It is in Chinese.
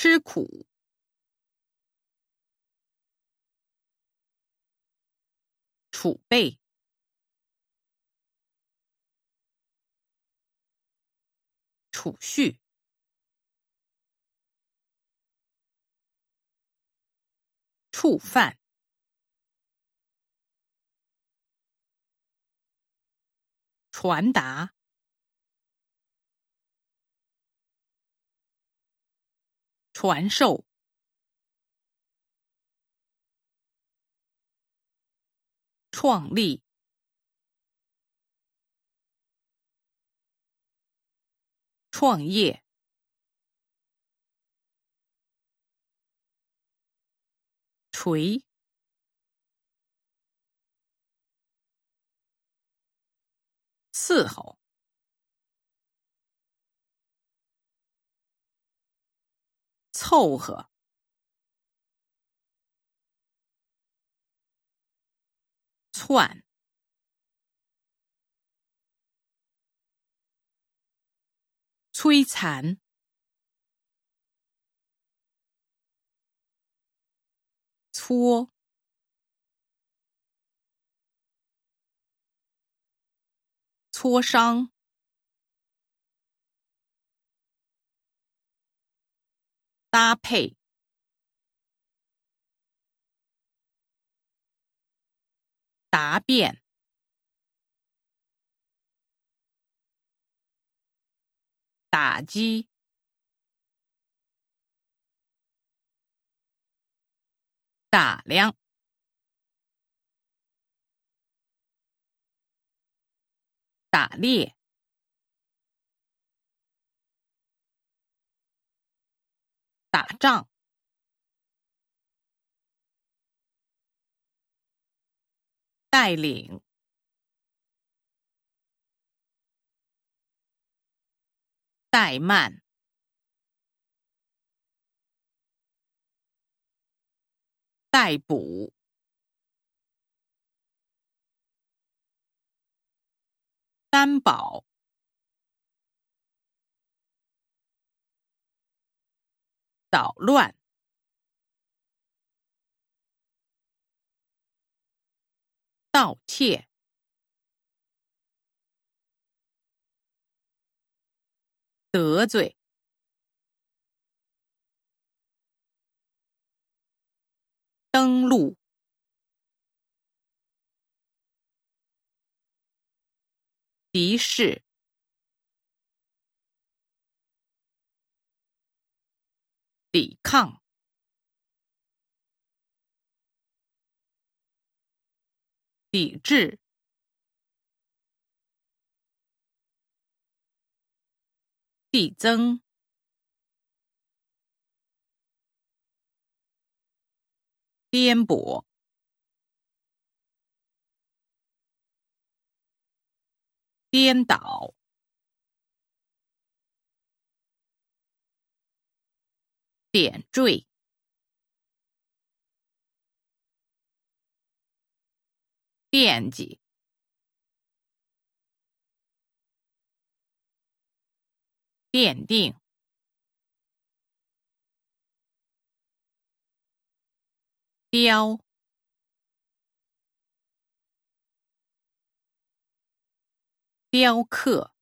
吃苦，储备，储蓄，触犯，传达。传授、创立、创业、锤、伺候。凑合，窜，摧残，搓，磋商。搭配，答辩，打击，打量，打猎。打仗，带领，怠慢，逮捕，担保。捣乱，盗窃，得罪，登录，敌视。抵抗，抵制，递增，颠簸，颠倒。点缀，惦记，奠定，雕，雕刻。